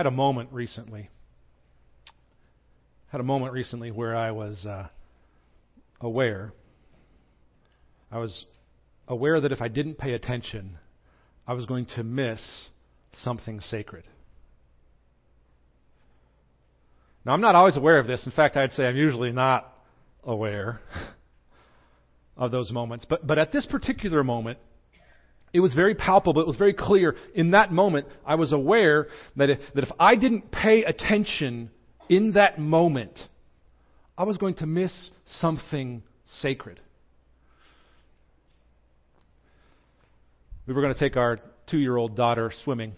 had a moment recently. Had a moment recently where I was uh, aware. I was aware that if I didn't pay attention, I was going to miss something sacred. Now, I'm not always aware of this. In fact, I'd say I'm usually not aware of those moments. But, but at this particular moment, it was very palpable. It was very clear. In that moment, I was aware that if, that if I didn't pay attention in that moment, I was going to miss something sacred. We were going to take our two year old daughter swimming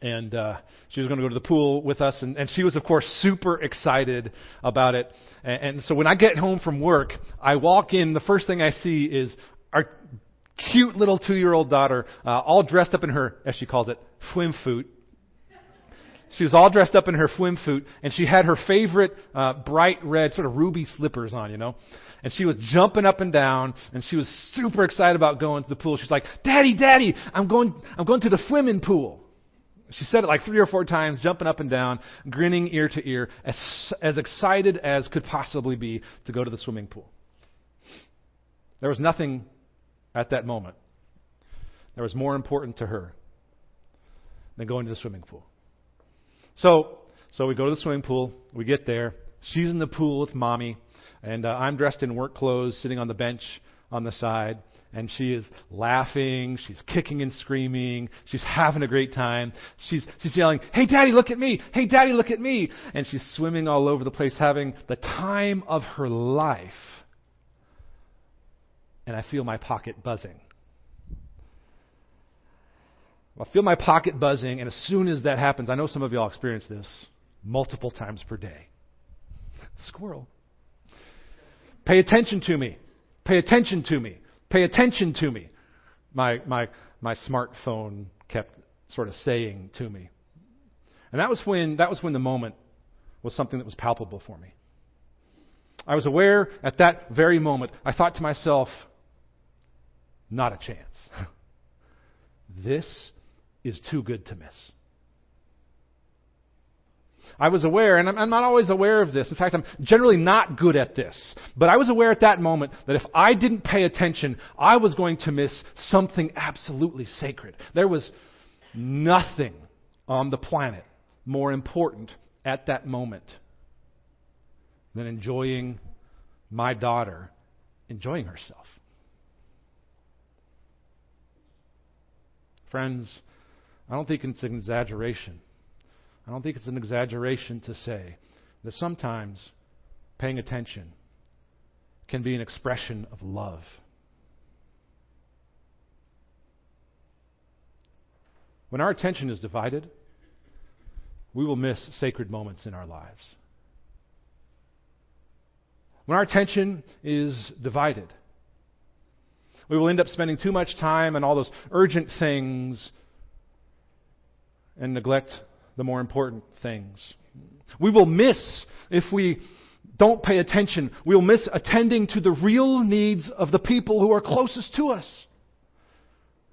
and uh, she was going to go to the pool with us, and, and she was, of course, super excited about it. And, and so when I get home from work, I walk in. The first thing I see is our cute little two-year-old daughter, uh, all dressed up in her, as she calls it, swimsuit. She was all dressed up in her swimsuit, and she had her favorite uh, bright red, sort of ruby slippers on, you know. And she was jumping up and down, and she was super excited about going to the pool. She's like, "Daddy, Daddy, I'm going, I'm going to the swimming pool." She said it like three or four times, jumping up and down, grinning ear to ear, as, as excited as could possibly be to go to the swimming pool. There was nothing at that moment that was more important to her than going to the swimming pool. So, so we go to the swimming pool. We get there. She's in the pool with mommy, and uh, I'm dressed in work clothes, sitting on the bench on the side and she is laughing, she's kicking and screaming, she's having a great time. She's, she's yelling, Hey daddy, look at me! Hey daddy, look at me! And she's swimming all over the place, having the time of her life. And I feel my pocket buzzing. I feel my pocket buzzing, and as soon as that happens, I know some of y'all experience this multiple times per day. Squirrel. Pay attention to me. Pay attention to me. Pay attention to me. My, my, my smartphone kept sort of saying to me. And that was when, that was when the moment was something that was palpable for me. I was aware at that very moment, I thought to myself, not a chance. this is too good to miss. I was aware, and I'm not always aware of this. In fact, I'm generally not good at this. But I was aware at that moment that if I didn't pay attention, I was going to miss something absolutely sacred. There was nothing on the planet more important at that moment than enjoying my daughter enjoying herself. Friends, I don't think it's an exaggeration I don't think it's an exaggeration to say that sometimes paying attention can be an expression of love. When our attention is divided, we will miss sacred moments in our lives. When our attention is divided, we will end up spending too much time on all those urgent things and neglect the more important things. We will miss, if we don't pay attention, we'll miss attending to the real needs of the people who are closest to us.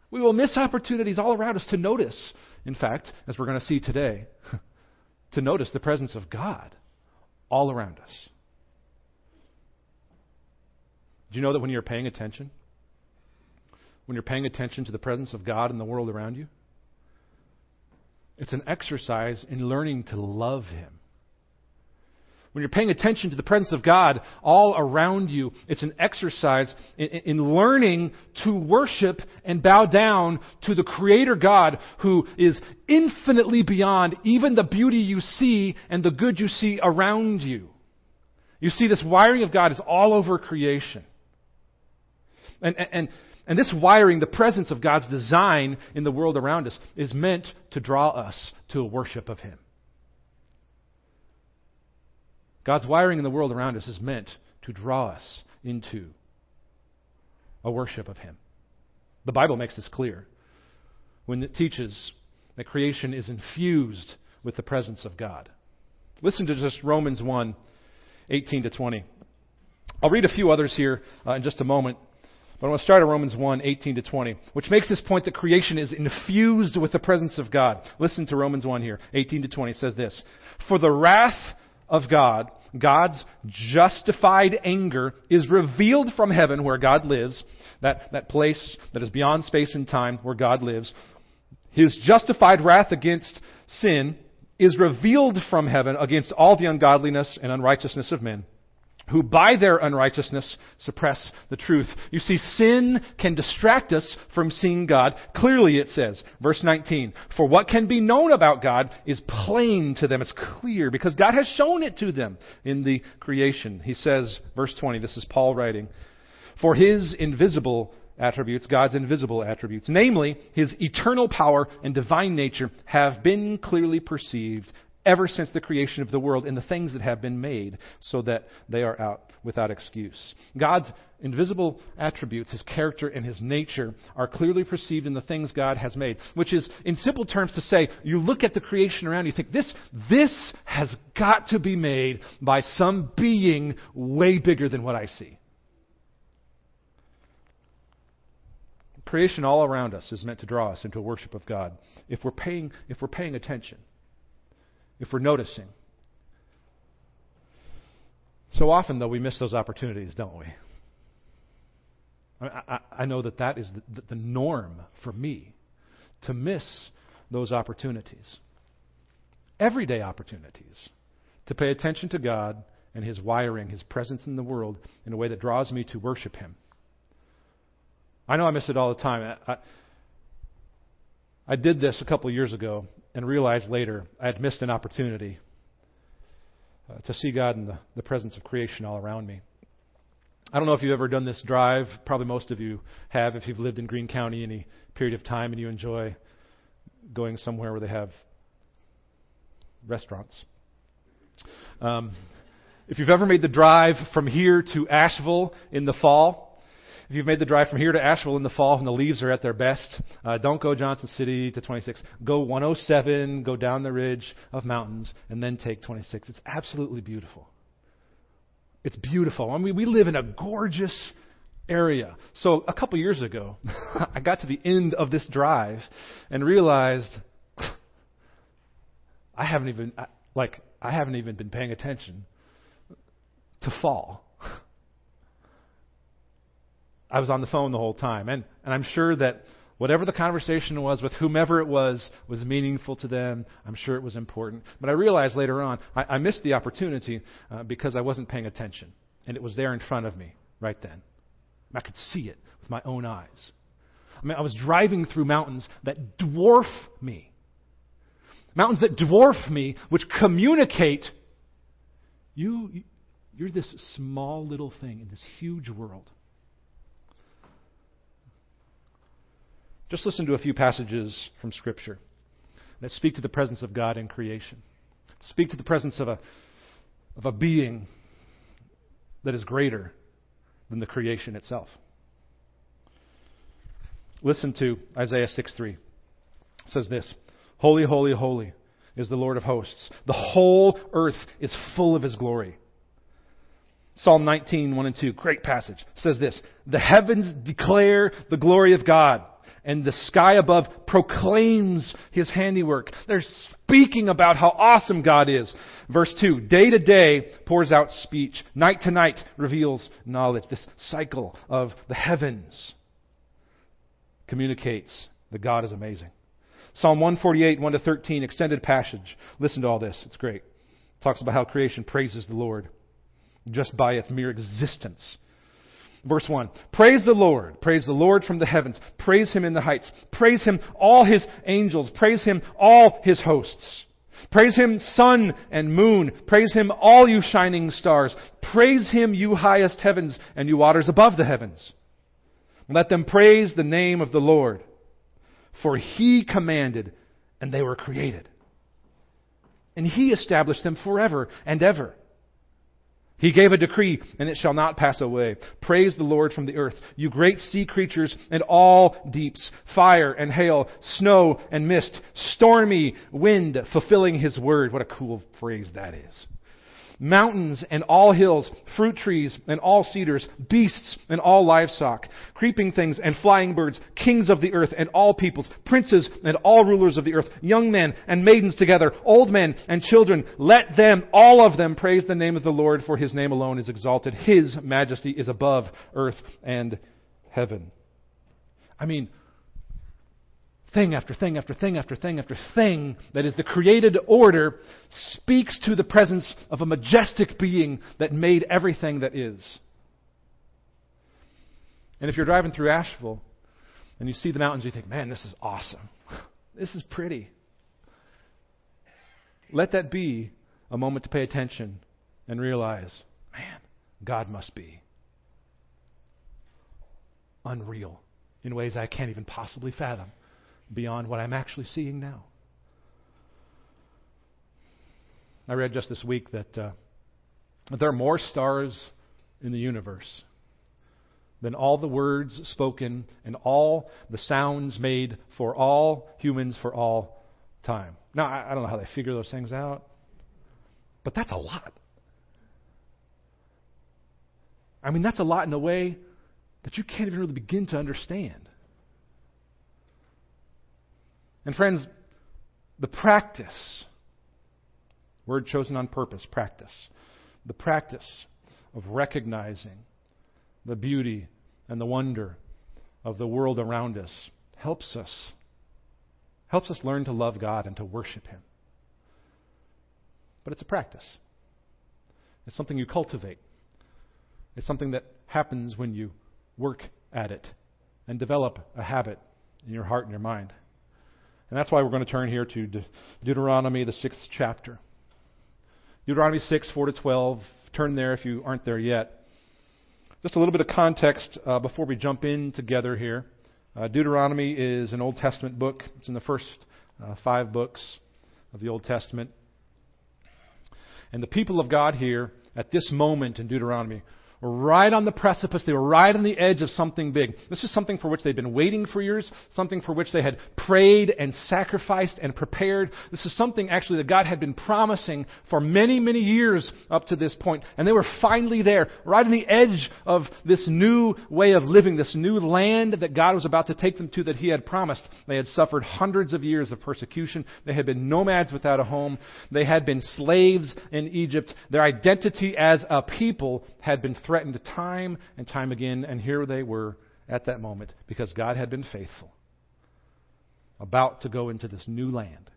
We will miss opportunities all around us to notice, in fact, as we're going to see today, to notice the presence of God all around us. Do you know that when you're paying attention, when you're paying attention to the presence of God in the world around you, it's an exercise in learning to love Him. When you're paying attention to the presence of God all around you, it's an exercise in, in, learning to worship and bow down to the Creator God who is infinitely beyond even the beauty you see and the good you see around you. You see, this wiring of God is all over creation. And, and, and this wiring, the presence of God's design in the world around us, is meant to draw us to a worship of Him. God's wiring in the world around us is meant to draw us into a worship of Him. The Bible makes this clear when it teaches that creation is infused with the presence of God. Listen to just Romans 1 18 to 20. I'll read a few others here uh, in just a moment. But I want to start at Romans 1, 18 to 20, which makes this point that creation is infused with the presence of God. Listen to Romans 1 here, 18 to 20. It says this, For the wrath of God, God's justified anger, is revealed from heaven where God lives, that, that place that is beyond space and time where God lives. His justified wrath against sin is revealed from heaven against all the ungodliness and unrighteousness of men who by their unrighteousness suppress the truth. You see, sin can distract us from seeing God. Clearly it says, verse 19, for what can be known about God is plain to them. It's clear because God has shown it to them in the creation. He says, verse 20, this is Paul writing, for his invisible attributes, God's invisible attributes, namely his eternal power and divine nature, have been clearly perceived ever since the creation of the world in the things that have been made, so that they are out without excuse. God's invisible attributes, his character and his nature, are clearly perceived in the things God has made, which is, in simple terms, to say, you look at the creation around you, think, this, this has got to be made by some being way bigger than what I see. Creation all around us is meant to draw us into a worship of God if we're paying, if we're paying attention if we're noticing. So often, though, we miss those opportunities, don't we? I, I, I know that that is the, the norm for me to miss those opportunities. Everyday opportunities to pay attention to God and His wiring, His presence in the world in a way that draws me to worship Him. I know I miss it all the time. I, I, I did this a couple of years ago and realized later I had missed an opportunity uh, to see God in the, the presence of creation all around me. I don't know if you've ever done this drive. Probably most of you have if you've lived in Greene County any period of time and you enjoy going somewhere where they have restaurants. Um, if you've ever made the drive from here to Asheville in the fall, if you've made the drive from here to Asheville in the fall when the leaves are at their best, uh, don't go Johnson City to 26. Go 107, go down the ridge of mountains, and then take 26. It's absolutely beautiful. It's beautiful. I mean, we live in a gorgeous area. So a couple years ago, I got to the end of this drive and realized I haven't even like I haven't even been paying attention to fall. I was on the phone the whole time. And, and I'm sure that whatever the conversation was with whomever it was was meaningful to them. I'm sure it was important. But I realized later on I, I missed the opportunity uh, because I wasn't paying attention. And it was there in front of me right then. I could see it with my own eyes. I mean, I was driving through mountains that dwarf me. Mountains that dwarf me, which communicate you, you're this small little thing in this huge world. Just listen to a few passages from Scripture that speak to the presence of God in creation, speak to the presence of a, of a being that is greater than the creation itself. Listen to Isaiah 6 3. It says this Holy, holy, holy is the Lord of hosts. The whole earth is full of his glory. Psalm 19, 1 and 2, great passage, says this The heavens declare the glory of God and the sky above proclaims his handiwork. They're speaking about how awesome God is. Verse 2 Day to day pours out speech, night to night reveals knowledge. This cycle of the heavens communicates that God is amazing. Psalm 148, 1 to 13, extended passage. Listen to all this. It's great. It talks about how creation praises the Lord just by its mere existence. Verse 1. Praise the Lord. Praise the Lord from the heavens. Praise Him in the heights. Praise Him, all His angels. Praise Him, all His hosts. Praise Him, sun and moon. Praise Him, all you shining stars. Praise Him, you highest heavens and you waters above the heavens. Let them praise the name of the Lord. For He commanded and they were created. And He established them forever and ever. He gave a decree, and it shall not pass away. Praise the Lord from the earth, you great sea creatures and all deeps, fire and hail, snow and mist, stormy wind fulfilling his word. What a cool phrase that is. Mountains and all hills, fruit trees and all cedars, beasts and all livestock, creeping things and flying birds, kings of the earth and all peoples, princes and all rulers of the earth, young men and maidens together, old men and children. Let them, all of them, praise the name of the Lord, for his name alone is exalted. His majesty is above earth and heaven. I mean, thing after thing after thing after thing after thing that is the created order speaks to the presence of a majestic being that made everything that is. And if you're driving through Asheville and you see the mountains, you think, man, this is awesome. This is pretty. Let that be a moment to pay attention and realize, man, God must be unreal in ways I can't even possibly fathom beyond what I'm actually seeing now. I read just this week that uh, there are more stars in the universe than all the words spoken and all the sounds made for all humans for all time. Now, I, I don't know how they figure those things out, but that's a lot. I mean, that's a lot in a way that you can't even really begin to understand. And friends, the practice, word chosen on purpose, practice, the practice of recognizing the beauty and the wonder of the world around us helps us helps us learn to love God and to worship him. But it's a practice. It's something you cultivate. It's something that happens when you work at it and develop a habit in your heart and your mind. And that's why we're going to turn here to De- Deuteronomy, the sixth chapter. Deuteronomy 6, 4 to 12. Turn there if you aren't there yet. Just a little bit of context uh, before we jump in together here. Uh, Deuteronomy is an Old Testament book. It's in the first uh, five books of the Old Testament. And the people of God here, at this moment in Deuteronomy, right on the precipice. They were right on the edge of something big. This is something for which they'd been waiting for years, something for which they had prayed and sacrificed and prepared. This is something actually that God had been promising for many, many years up to this point. And they were finally there, right on the edge of this new way of living, this new land that God was about to take them to that He had promised. They had suffered hundreds of years of persecution. They had been nomads without a home. They had been slaves in Egypt. Their identity as a people had been threatened time and time again, and here they were at that moment because God had been faithful, about to go into this new land,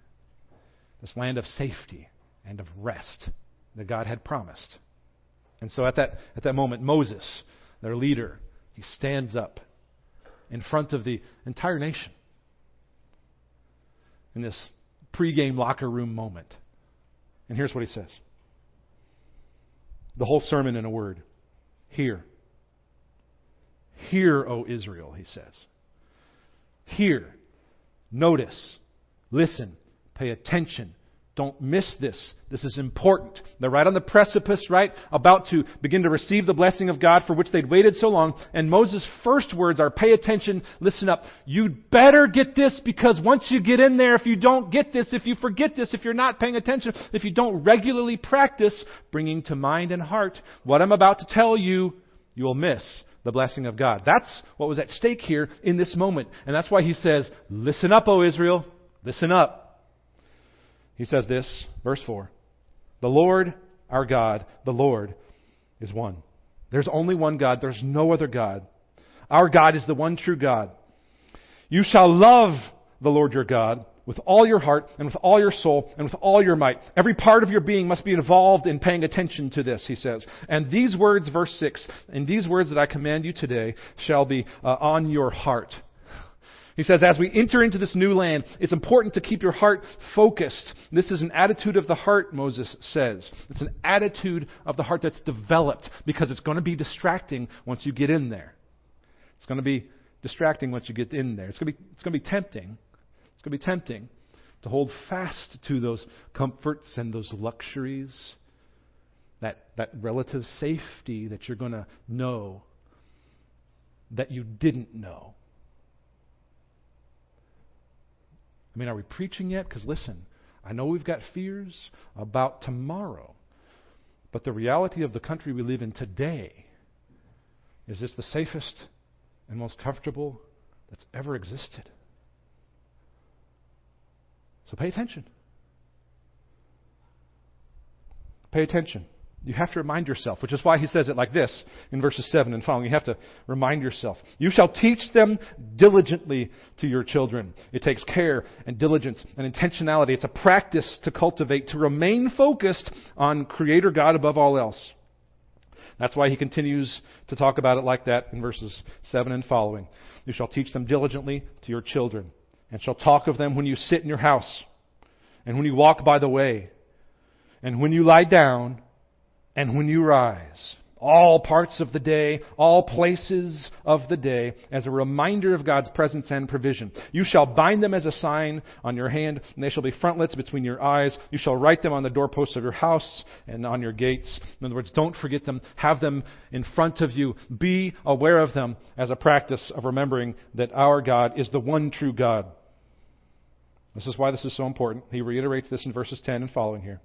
this land of safety and of rest that God had promised. And so at that, at that moment, Moses, their leader, he stands up in front of the entire nation in this pregame locker room moment. And here's what he says the whole sermon in a word. Hear. Hear, O Israel, he says. Hear. Notice. Listen. Pay attention. Don't miss this. This is important. They're right on the precipice, right? About to begin to receive the blessing of God for which they'd waited so long. And Moses' first words are, pay attention, listen up. You'd better get this because once you get in there, if you don't get this, if you forget this, if you're not paying attention, if you don't regularly practice bringing to mind and heart what I'm about to tell you, you will miss the blessing of God. That's what was at stake here in this moment. And that's why he says, listen up, O Israel. Listen up. He says this, verse 4 The Lord, our God, the Lord, is one. There's only one God, there's no other God. Our God is the one true God. You shall love the Lord your God with all your heart and with all your soul and with all your might. Every part of your being must be involved in paying attention to this, he says. And these words, verse 6, and these words that I command you today shall be uh, on your heart. He says, as we enter into this new land, it's important to keep your heart focused. This is an attitude of the heart, Moses says. It's an attitude of the heart that's developed because it's going to be distracting once you get in there. It's going to be distracting once you get in there. It's going to be, it's going to be tempting. It's going to be tempting to hold fast to those comforts and those luxuries, that, that relative safety that you're going to know that you didn't know I mean, are we preaching yet? Because listen, I know we've got fears about tomorrow. But the reality of the country we live in today is it's the safest and most comfortable that's ever existed. So pay attention. Pay attention. You have to remind yourself, which is why he says it like this in verses 7 and following. You have to remind yourself. You shall teach them diligently to your children. It takes care and diligence and intentionality. It's a practice to cultivate, to remain focused on Creator God above all else. That's why he continues to talk about it like that in verses 7 and following. You shall teach them diligently to your children, and shall talk of them when you sit in your house, and when you walk by the way, and when you lie down, and when you rise. All parts of the day, all places of the day, as a reminder of God's presence and provision. You shall bind them as a sign on your hand, and they shall be frontlets between your eyes. You shall write them on the doorposts of your house and on your gates. In other words, don't forget them. Have them in front of you. Be aware of them as a practice of remembering that our God is the one true God. This is why this is so important. He reiterates this in verses 10 and following here.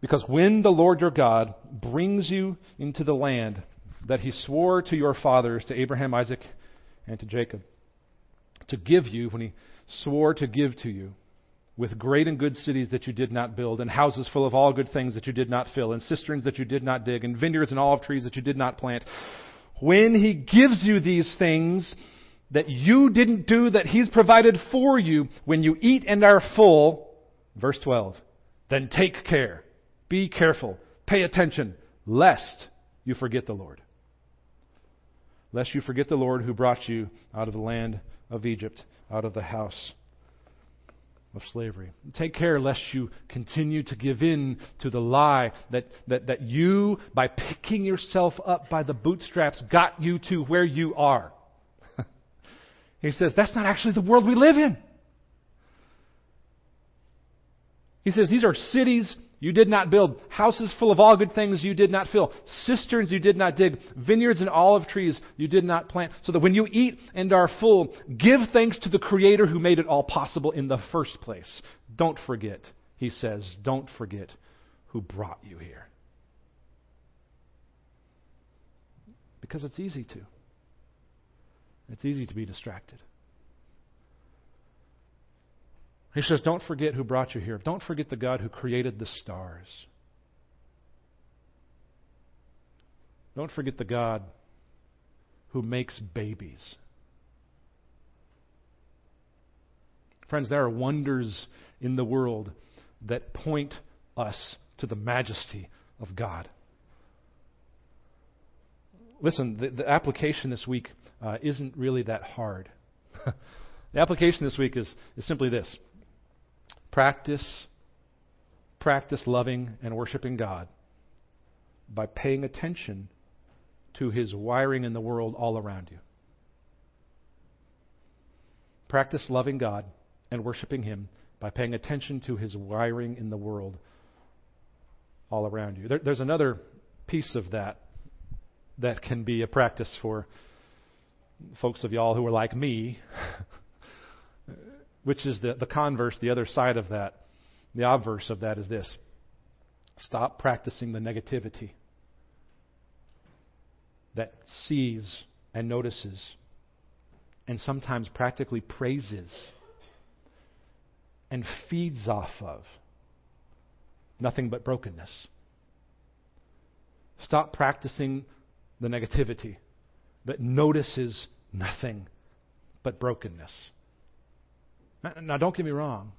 Because when the Lord your God brings you into the land that he swore to your fathers, to Abraham, Isaac, and to Jacob, to give you, when he swore to give to you, with great and good cities that you did not build, and houses full of all good things that you did not fill, and cisterns that you did not dig, and vineyards and olive trees that you did not plant. When he gives you these things that you didn't do, that he's provided for you, when you eat and are full, verse 12, then take care be careful. Pay attention, lest you forget the Lord. Lest you forget the Lord who brought you out of the land of Egypt, out of the house of slavery. Take care lest you continue to give in to the lie that, that, that you, by picking yourself up by the bootstraps, got you to where you are. he says, that's not actually the world we live in. He says, these are cities you did not build houses full of all good things you did not fill, cisterns you did not dig, vineyards and olive trees you did not plant, so that when you eat and are full, give thanks to the Creator who made it all possible in the first place. Don't forget, he says, don't forget who brought you here. Because it's easy to. It's easy to be distracted. He says, Don't forget who brought you here. Don't forget the God who created the stars. Don't forget the God who makes babies. Friends, there are wonders in the world that point us to the majesty of God. Listen, the, the application this week uh, isn't really that hard. the application this week is, is simply this Practice, practice loving and worshiping God by paying attention to His wiring in the world all around you. Practice loving God and worshiping Him by paying attention to His wiring in the world all around you. There, there's another piece of that that can be a practice for folks of y'all who are like me. which is the, the converse, the other side of that. The obverse of that is this stop practicing the negativity that sees and notices and sometimes practically praises and feeds off of nothing but brokenness. Stop practicing the negativity that notices nothing but brokenness. Now, don't get me wrong.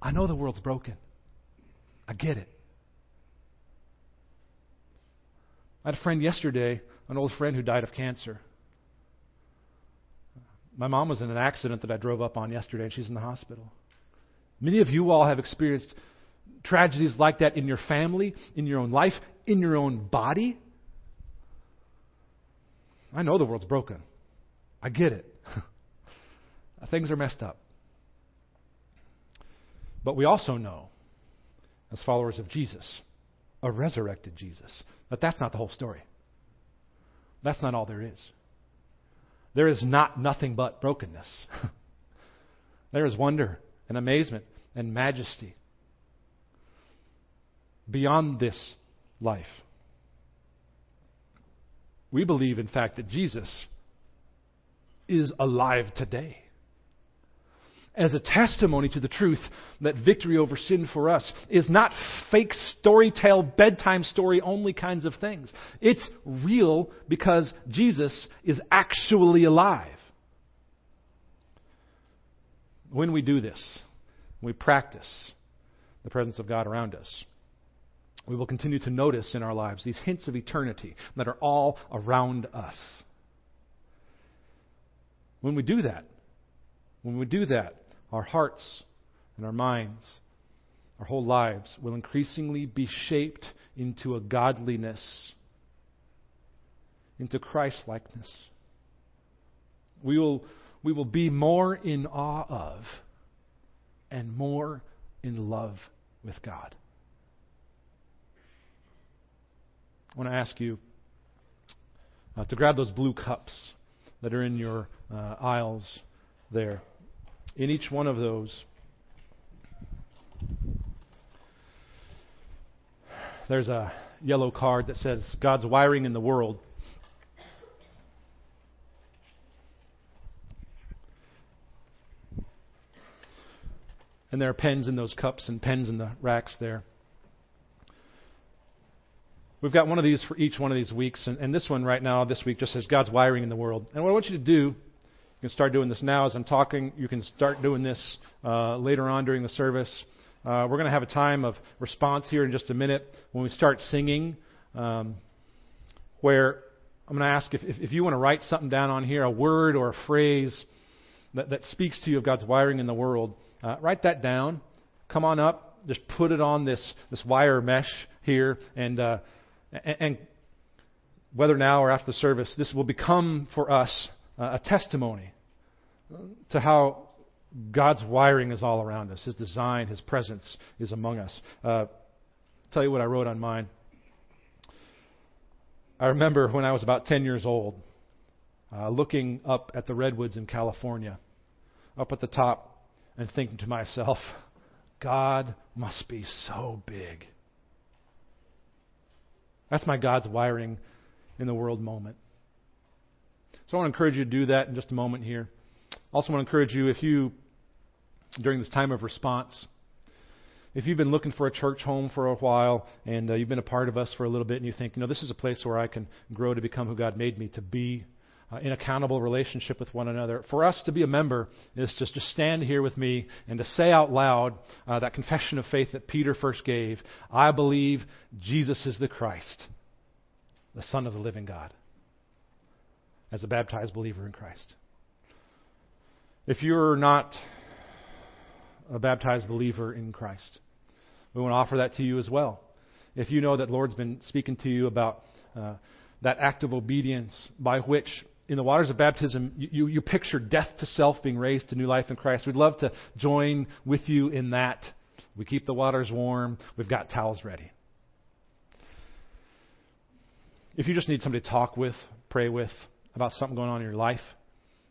I know the world's broken. I get it. I had a friend yesterday, an old friend who died of cancer. My mom was in an accident that I drove up on yesterday, and she's in the hospital. Many of you all have experienced tragedies like that in your family, in your own life, in your own body. I know the world's broken. I get it. Things are messed up. But we also know, as followers of Jesus, a resurrected Jesus, that that's not the whole story. That's not all there is. There is not nothing but brokenness. there is wonder and amazement and majesty. beyond this life. We believe, in fact, that Jesus is alive today. As a testimony to the truth that victory over sin for us is not fake story tale, bedtime story only kinds of things. It's real because Jesus is actually alive. When we do this, we practice the presence of God around us, we will continue to notice in our lives these hints of eternity that are all around us. When we do that, when we do that, our hearts and our minds, our whole lives will increasingly be shaped into a godliness, into Christ likeness. We will, we will be more in awe of and more in love with God. I want to ask you uh, to grab those blue cups that are in your uh, aisles there. In each one of those, there's a yellow card that says God's wiring in the world. And there are pens in those cups and pens in the racks there. We've got one of these for each one of these weeks, and, and this one right now, this week, just says God's wiring in the world. And what I want you to do, can start doing this now as I'm talking. You can start doing this uh, later on during the service. Uh, we're going to have a time of response here in just a minute when we start singing, um, where I'm going to ask if, if, if you want to write something down on here, a word or a phrase that, that speaks to you of God's wiring in the world. Uh, write that down. Come on up. Just put it on this, this wire mesh here, and uh, and whether now or after the service, this will become for us a testimony to how God's wiring is all around us. His design, His presence is among us. Uh, tell you what I wrote on mine. I remember when I was about 10 years old, uh, looking up at the redwoods in California, up at the top, and thinking to myself, God must be so big. That's my God's wiring in the world moment. So I want to encourage you to do that in just a moment here. Also want to encourage you if you, during this time of response, if you've been looking for a church home for a while and uh, you've been a part of us for a little bit and you think, you know, this is a place where I can grow to become who God made me to be, uh, in accountable relationship with one another. For us to be a member is just to stand here with me and to say out loud uh, that confession of faith that Peter first gave I believe Jesus is the Christ, the Son of the living God, as a baptized believer in Christ. If you're not a baptized believer in Christ, we want to offer that to you as well. If you know that Lord's been speaking to you about uh, that act of obedience by which in the waters of baptism, you, you picture death to self being raised to new life in Christ. We'd love to join with you in that. We keep the waters warm. We've got towels ready. If you just need somebody to talk with, pray with about something going on in your life,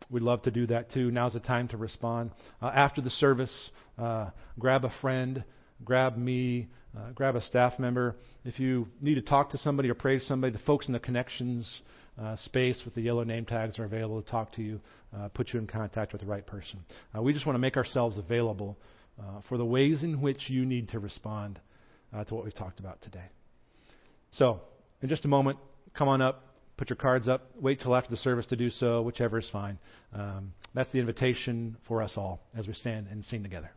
we'd love to do that too. Now's the time to respond. Uh, after the service, uh, grab a friend, grab me, uh, grab a staff member. If you need to talk to somebody or pray to somebody, the folks in the connections uh, space with the yellow name tags are available to talk to you, uh, put you in contact with the right person. Uh, we just want to make ourselves available for the ways in which you need to respond to what we've talked about today. So, in just a moment, come on up, put your cards up, wait till after the service to do so, whichever is fine. Um, that's the invitation for us all as we stand and sing together.